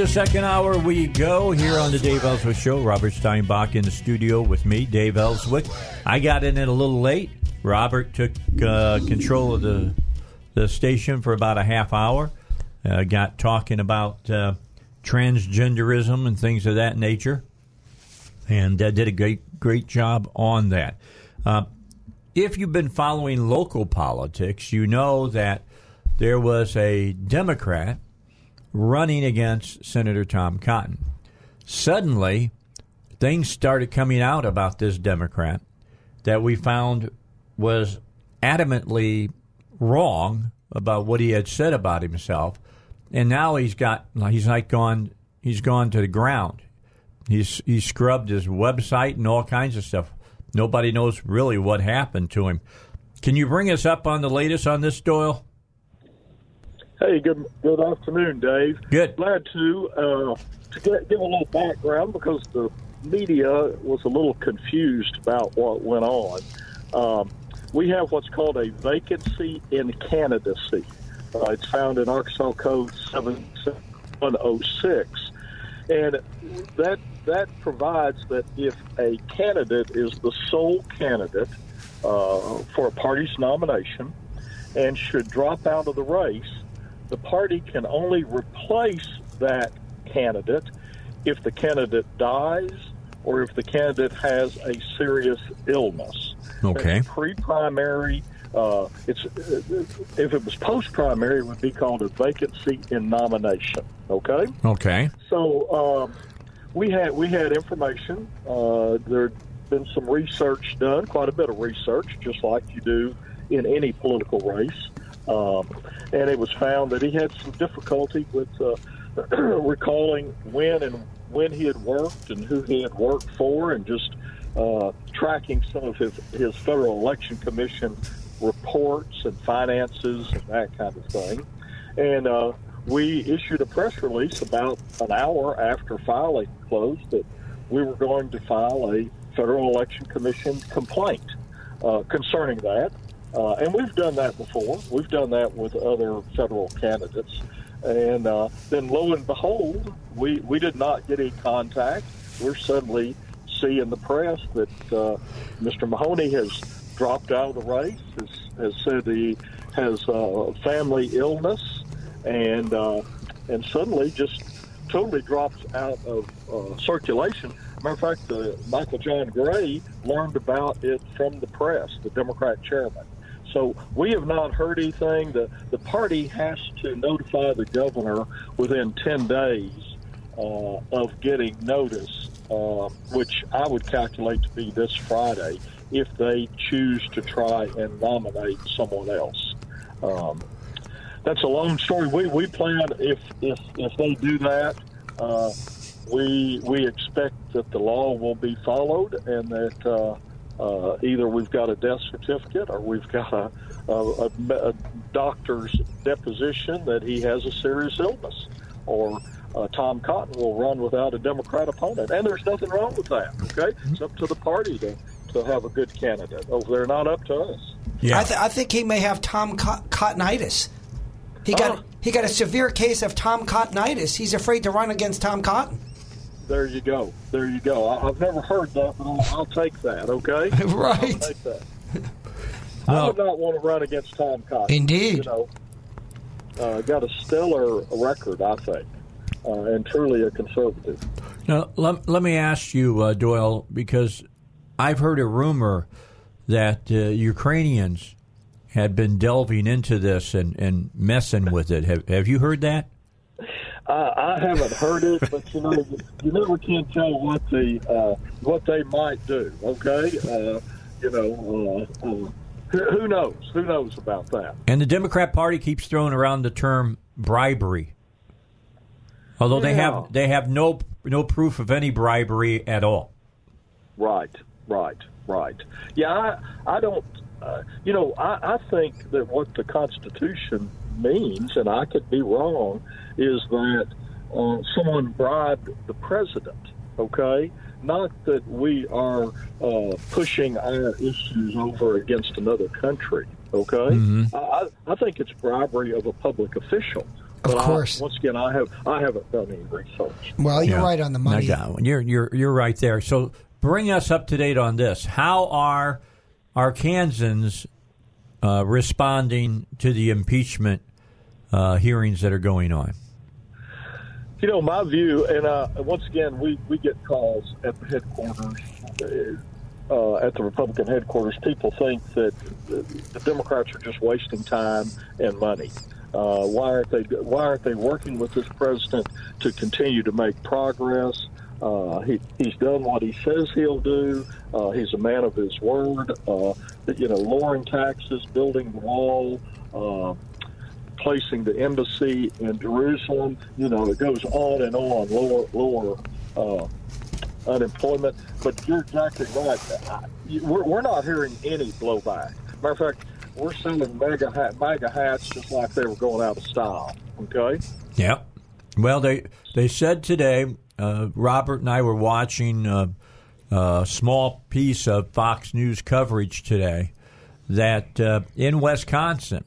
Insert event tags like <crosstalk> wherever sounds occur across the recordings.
the second hour we go here on the Dave Elswick Show. Robert Steinbach in the studio with me, Dave Elswick. I got in it a little late. Robert took uh, control of the the station for about a half hour. Uh, got talking about uh, transgenderism and things of that nature, and uh, did a great great job on that. Uh, if you've been following local politics, you know that there was a Democrat running against Senator Tom Cotton. Suddenly, things started coming out about this Democrat that we found was adamantly wrong about what he had said about himself, and now he's got he's like gone he's gone to the ground. He's he's scrubbed his website and all kinds of stuff. Nobody knows really what happened to him. Can you bring us up on the latest on this, Doyle? Hey, good good afternoon, Dave. Good. Glad to uh, to get, give a little background because the media was a little confused about what went on. Um, we have what's called a vacancy in candidacy. Uh, it's found in Arkansas Code 7106, and that that provides that if a candidate is the sole candidate uh, for a party's nomination and should drop out of the race the party can only replace that candidate if the candidate dies or if the candidate has a serious illness. Okay. Pre-primary, uh, it's if it was post-primary, it would be called a vacancy in nomination. Okay. Okay. So um, we had we had information. Uh, there'd been some research done, quite a bit of research, just like you do in any political race. Um, and it was found that he had some difficulty with uh, <clears throat> recalling when and when he had worked and who he had worked for, and just uh, tracking some of his, his Federal Election Commission reports and finances and that kind of thing. And uh, we issued a press release about an hour after filing closed that we were going to file a Federal Election Commission complaint uh, concerning that. Uh, and we've done that before. We've done that with other federal candidates. And uh, then lo and behold, we, we did not get any contact. We're suddenly seeing the press that uh, Mr. Mahony has dropped out of the race, has, has said he has uh, family illness, and, uh, and suddenly just totally drops out of uh, circulation. Matter of fact, Michael John Gray learned about it from the press, the Democrat chairman. So we have not heard anything. The the party has to notify the governor within ten days uh, of getting notice, uh, which I would calculate to be this Friday, if they choose to try and nominate someone else. Um, that's a long story. We we plan if if if they do that. Uh, we we expect that the law will be followed and that uh, either we've got a death certificate or we've got a, a, a, doctor's deposition that he has a serious illness, or uh, Tom Cotton will run without a Democrat opponent. And there's nothing wrong with that, okay? It's up to the party to, to have a good candidate. Oh, they're not up to us. Yeah. I, th- I think he may have Tom Co- Cottonitis. He got, oh. he got a severe case of Tom Cottonitis. He's afraid to run against Tom Cotton there you go. There you go. I, have never heard that, but I'll, I'll take that. Okay, <laughs> right. I'll take that. I would not want to run against Tom Cotton. Indeed. You know, uh, got a stellar record, I think, uh, and truly a conservative. Now, let, let me ask you, uh, Doyle, because I've heard a rumor that uh, Ukrainians had been delving into this and, and messing with it. Have, have you heard that? I, I haven't heard it, but you know, you, you never can tell what the uh, what they might do. Okay, uh, you know, uh, uh, who knows? Who knows about that? And the Democrat Party keeps throwing around the term bribery, although yeah. they have they have no no proof of any bribery at all. Right, right, right. Yeah, I I don't. Uh, you know, I, I think that what the Constitution means, and I could be wrong, is that uh, someone bribed the president. Okay, not that we are uh, pushing our issues over against another country. Okay, Mm-hmm. I, I think it's bribery of a public official. Of But I- course. once again, I have I haven't done any research. Well, you're Yeah. right on the money. No doubt. You're you're you're right there. So bring us up to date on this. How are Arkansans uh, responding to the impeachment uh, hearings that are going on? You know, my view, and uh, once again, we, we get calls at the headquarters, uh, at the Republican headquarters. People think that the, Democrats are just wasting time and money. Uh, why aren't they Why aren't they working with this president to continue to make progress? Uh, he, he's done what he says he'll do. Uh, he's a man of his word. Uh, you know, lowering taxes, building the wall. Uh, placing the embassy in Jerusalem. You know, it goes on and on, lower, lower uh, unemployment. But you're exactly right. I- We're, we're not hearing any blowback. Matter of fact, we're selling MAGA, hat, MAGA hats just like they were going out of style. Okay? Yep. Well, they they said today. Uh, Robert and I were watching uh, a small piece of Fox News coverage today that uh, in Wisconsin,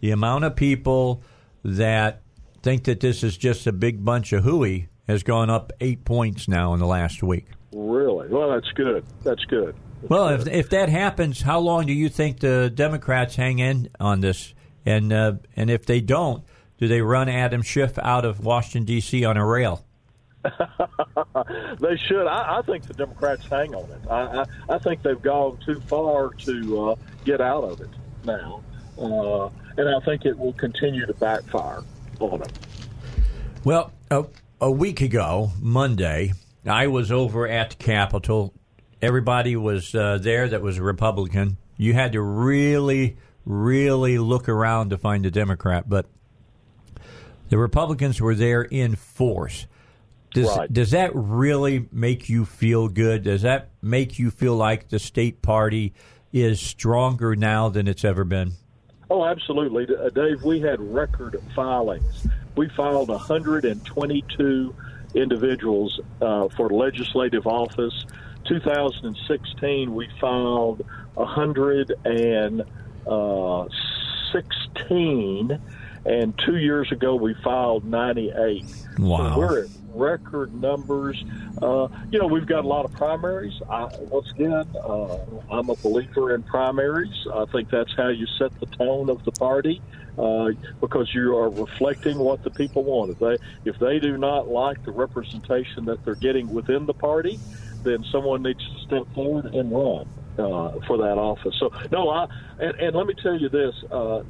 the amount of people that think that this is just a big bunch of hooey has gone up eight points now in the last week. Really? Well, that's good. That's good. Well, if if that happens, how long do you think the Democrats hang in on this? And uh, and if they don't, do they run Adam Schiff out of Washington D.C. on a rail? <laughs> they should. I, I think the Democrats hang on it. I, I, I think they've gone too far to uh, get out of it now, uh, and I think it will continue to backfire on them. Well, a, a week ago, Monday, I was over at the Capitol. Everybody was uh, there that was a Republican. You had to really, really look around to find a Democrat, but the Republicans were there in force. Does, Right. does that really make you feel good? Does that make you feel like the state party is stronger now than it's ever been? Oh, absolutely, Uh, Dave. We had record filings. We filed 122 individuals uh, for legislative office. 2016, we filed 116, and two years ago we filed 98. Wow. So we're at record numbers. Uh, you know, we've got a lot of primaries. I, once again, uh, I'm a believer in primaries. I think that's how you set the tone of the party. Uh, because you are reflecting what the people want. If they if they do not like the representation that they're getting within the party, then someone needs to step forward and run uh, for that office. So no, I and, and let me tell you this: uh,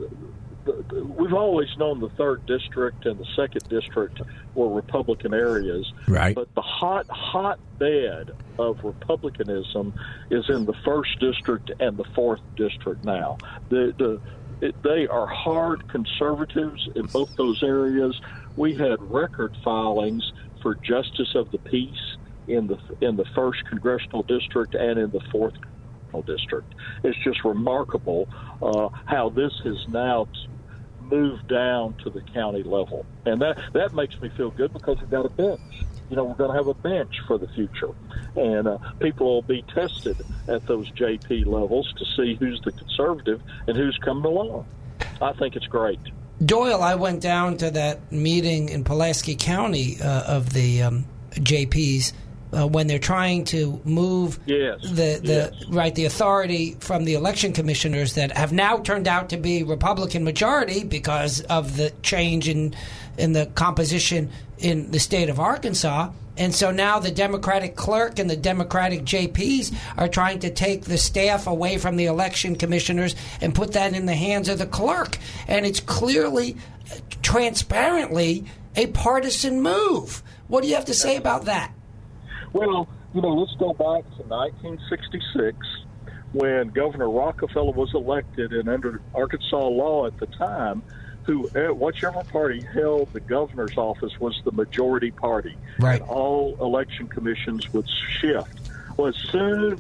we've always known the third district and the second district were Republican areas, Right. But the hot hotbed of Republicanism is in the first district and the fourth district now. The the it, they are hard conservatives in both those areas. We had record filings for justice of the peace in the in the first congressional district and in the fourth congressional district. It's just remarkable uh, how this has now moved down to the county level, and that that makes me feel good because we've got a bench. You know, we're going to have a bench for the future, and uh, people will be tested at those JP levels to see who's the conservative and who's coming along. I think it's great. Doyle, I went down to that meeting in Pulaski County uh, of the um, JPs uh, when they're trying to move Yes, the the yes. right the authority from the election commissioners that have now turned out to be Republican majority because of the change in in the composition in the state of Arkansas. And so now the Democratic clerk and the Democratic JPs are trying to take the staff away from the election commissioners and put that in the hands of the clerk. And it's clearly, uh, transparently, a partisan move. What do you have to say about that? Well, you know, let's go back to 1966 when Governor Rockefeller was elected, and under Arkansas law at the time, who eh, whichever party held the governor's office was the majority party, Right. and all election commissions would shift. Well, as soon uh,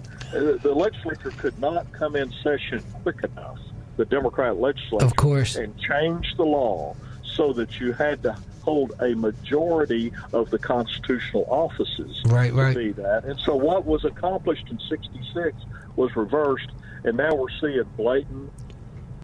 the legislature could not come in session quick enough, the Democrat legislature, Of course. and change the law so that you had to hold a majority of the constitutional offices Right, to right. be that. And so what was accomplished in 66 was reversed, and now we're seeing blatant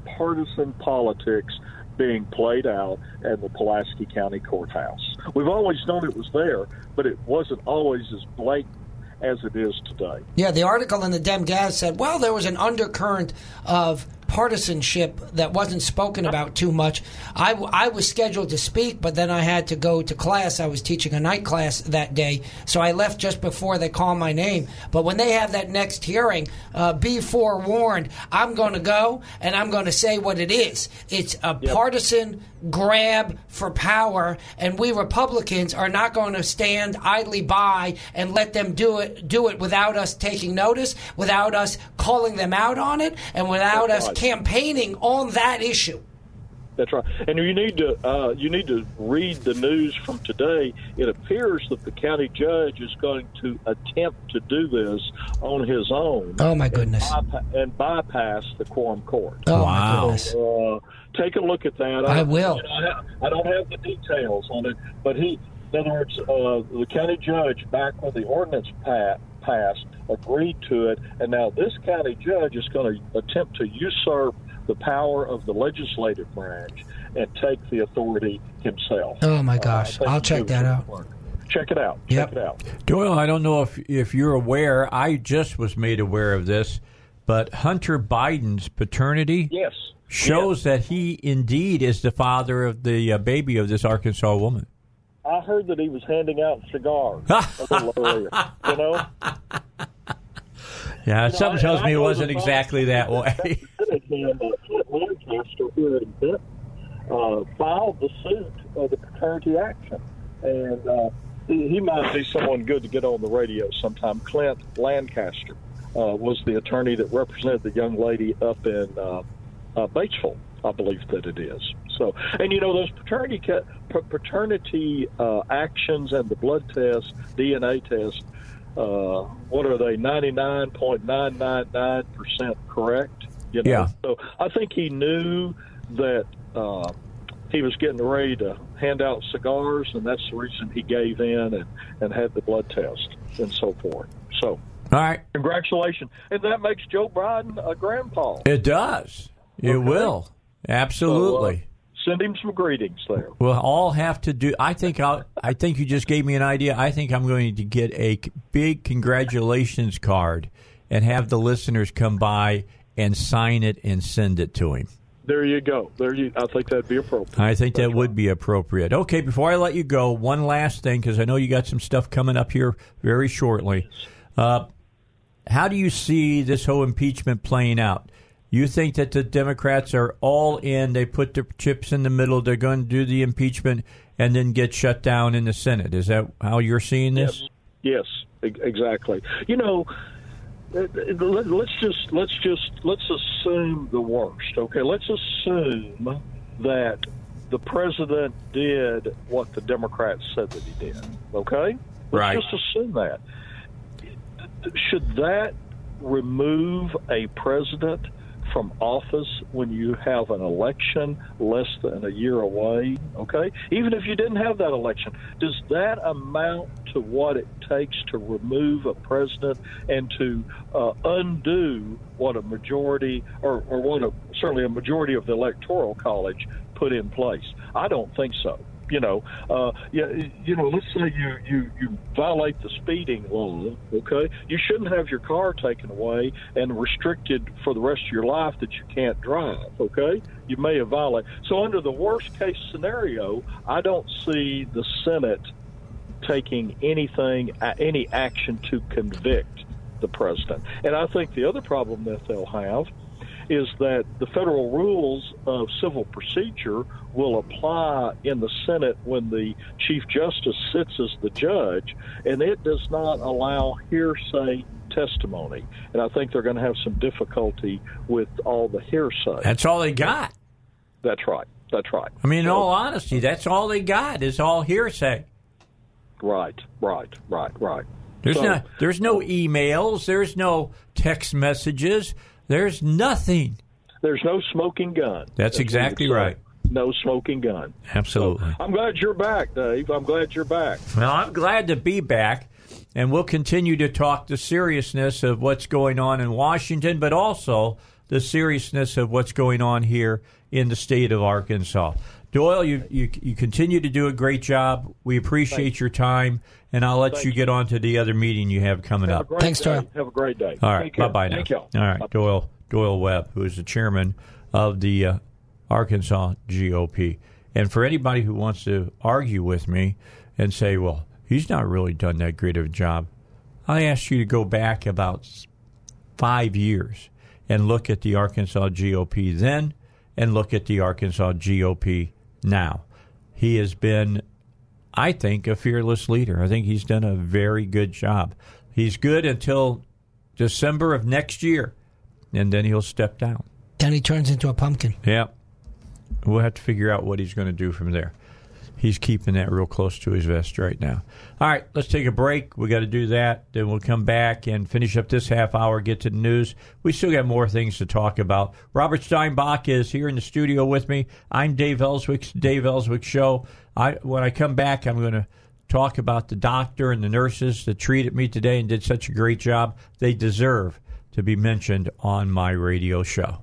partisan politics being played out at the Pulaski County Courthouse. We've always known it was there, but it wasn't always as blatant as it is today. Yeah, the article in the Dem Gaz said, well, there was an undercurrent of partisanship that wasn't spoken about too much. I, I was scheduled to speak, but then I had to go to class. I was teaching a night class that day, so I left just before they called my name. But when they have that next hearing, uh, be forewarned, I'm going to go and I'm going to say what it is. It's a partisan grab for power, and we Republicans are not going to stand idly by and let them do it do it without us taking notice, without us calling them out on it, and without That's us right. campaigning on that issue. That's right. And you need to uh, you need to read the news from today. It appears that the county judge is going to attempt to do this on his own. Oh, my goodness. And, bypa- and bypass the quorum court. Oh Wow. my goodness. Uh, take a look at that. I will. you know, I, ha- I don't have the details on it, but he, in other words, uh, the county judge back when the ordinance pa- passed agreed to it, and now this county judge is going to attempt to usurp the power of the legislative branch and take the authority himself. Oh, my Uh, gosh. think I'll check that out. smart. Check it out. Yep. Check it out. Doyle, I don't know if if you're aware. I just was made aware of this, but Hunter Biden's paternity Yes. shows that he indeed is the father of the uh, baby of this Arkansas woman. I heard that he was handing out cigars <laughs> a little earlier. You know, Yeah, know, something I- tells I me it wasn't exactly that <laughs> way. Lancaster here in Benton, uh, filed the suit of the paternity action, and uh, he, he might be someone good to get on the radio sometime. Clint Lancaster uh, was the attorney that represented the young lady up in uh, uh, Batesville, I believe that it is. So, and you know those paternity ca- paternity uh, actions and the blood test, DNA test. Uh, what are they? Ninety nine point nine nine nine percent correct. You know? Yeah. So I think he knew that uh, he was getting ready to hand out cigars, and that's the reason he gave in and, and had the blood test and so forth. So All right, congratulations, and that makes Joe Biden a grandpa. it does. It Okay. will absolutely. So, uh, send him some greetings there. We'll all have to do. I think I'll. I think you just gave me an idea. I think I'm going to get a big congratulations card and have the listeners come by and sign it and send it to him. There you go. There you. I think that'd be appropriate. I think that would be appropriate. Okay, before I let you go, one last thing because I know you got some stuff coming up here very shortly. Uh, how do you see this whole impeachment playing out? You think that the Democrats are all in? They put their chips in the middle. They're going to do the impeachment and then get shut down in the Senate. Is that how you're seeing this? Yes, e- exactly. You know, uh, uh, let- let's just let's just let's assume the worst. Okay, let's assume that the president did what the Democrats said that he did. Okay, let's Right. just assume that. Should that remove a president from office when you have an election less than a year away? Okay, even if you didn't have that election, does that amount to what it takes to remove a president and to uh, undo what a majority or, or what a certainly a majority of the electoral college put in place? I don't think so. You know, uh, yeah, you know. Let's say you, you you violate the speeding law. Okay, you shouldn't have your car taken away and restricted for the rest of your life that you can't drive. Okay, you may have violated. So under the worst case scenario, I don't see the Senate taking anything, any action to convict the president. And I think the other problem that they'll have is that the federal rules of civil procedure will apply in the Senate when the Chief Justice sits as the judge, and it does not allow hearsay testimony. And I think they're going to have some difficulty with all the hearsay. That's all they got. That's right. That's right. I mean, in all honesty, that's all they got is all hearsay. Right, right, right, right. There's So- no there's no emails, there's no text messages, there's nothing. There's no smoking gun. That's we exactly right. no smoking gun. Absolutely. So I'm glad you're back, Dave. I'm glad you're back. Well, I'm glad to be back. And we'll continue to talk the seriousness of what's going on in Washington, but also the seriousness of what's going on here in the state of Arkansas. Doyle, you, you, you continue to do a great job. We appreciate your time, and I'll let Thank you you. get on to the other meeting you have coming Have up. Thanks, day. Doyle. Have a great day. All right, bye bye now. Thank y'all. All right, Bye. Doyle Doyle Webb, who is the chairman of the uh, Arkansas GOP, and for anybody who wants to argue with me and say, "Well, he's not really done that great of a job," I ask you to go back about five years and look at the Arkansas GOP then, and look at the Arkansas GOP now. He has been I think, a fearless leader. I think he's done a very good job. He's good until December of next year, and then he'll step down. Then he turns into a pumpkin. Yeah. We'll have to figure out what he's going to do from there. He's keeping that real close to his vest right now. All right, let's take a break. We got to do that. Then we'll come back and finish up this half hour, get to the news. We still got more things to talk about. Robert Steinbach is here in the studio with me. I'm Dave Elswick's Dave Elswick Show. I when I come back, I'm going to talk about the doctor and the nurses that treated me today and did such a great job. They deserve to be mentioned on my radio show.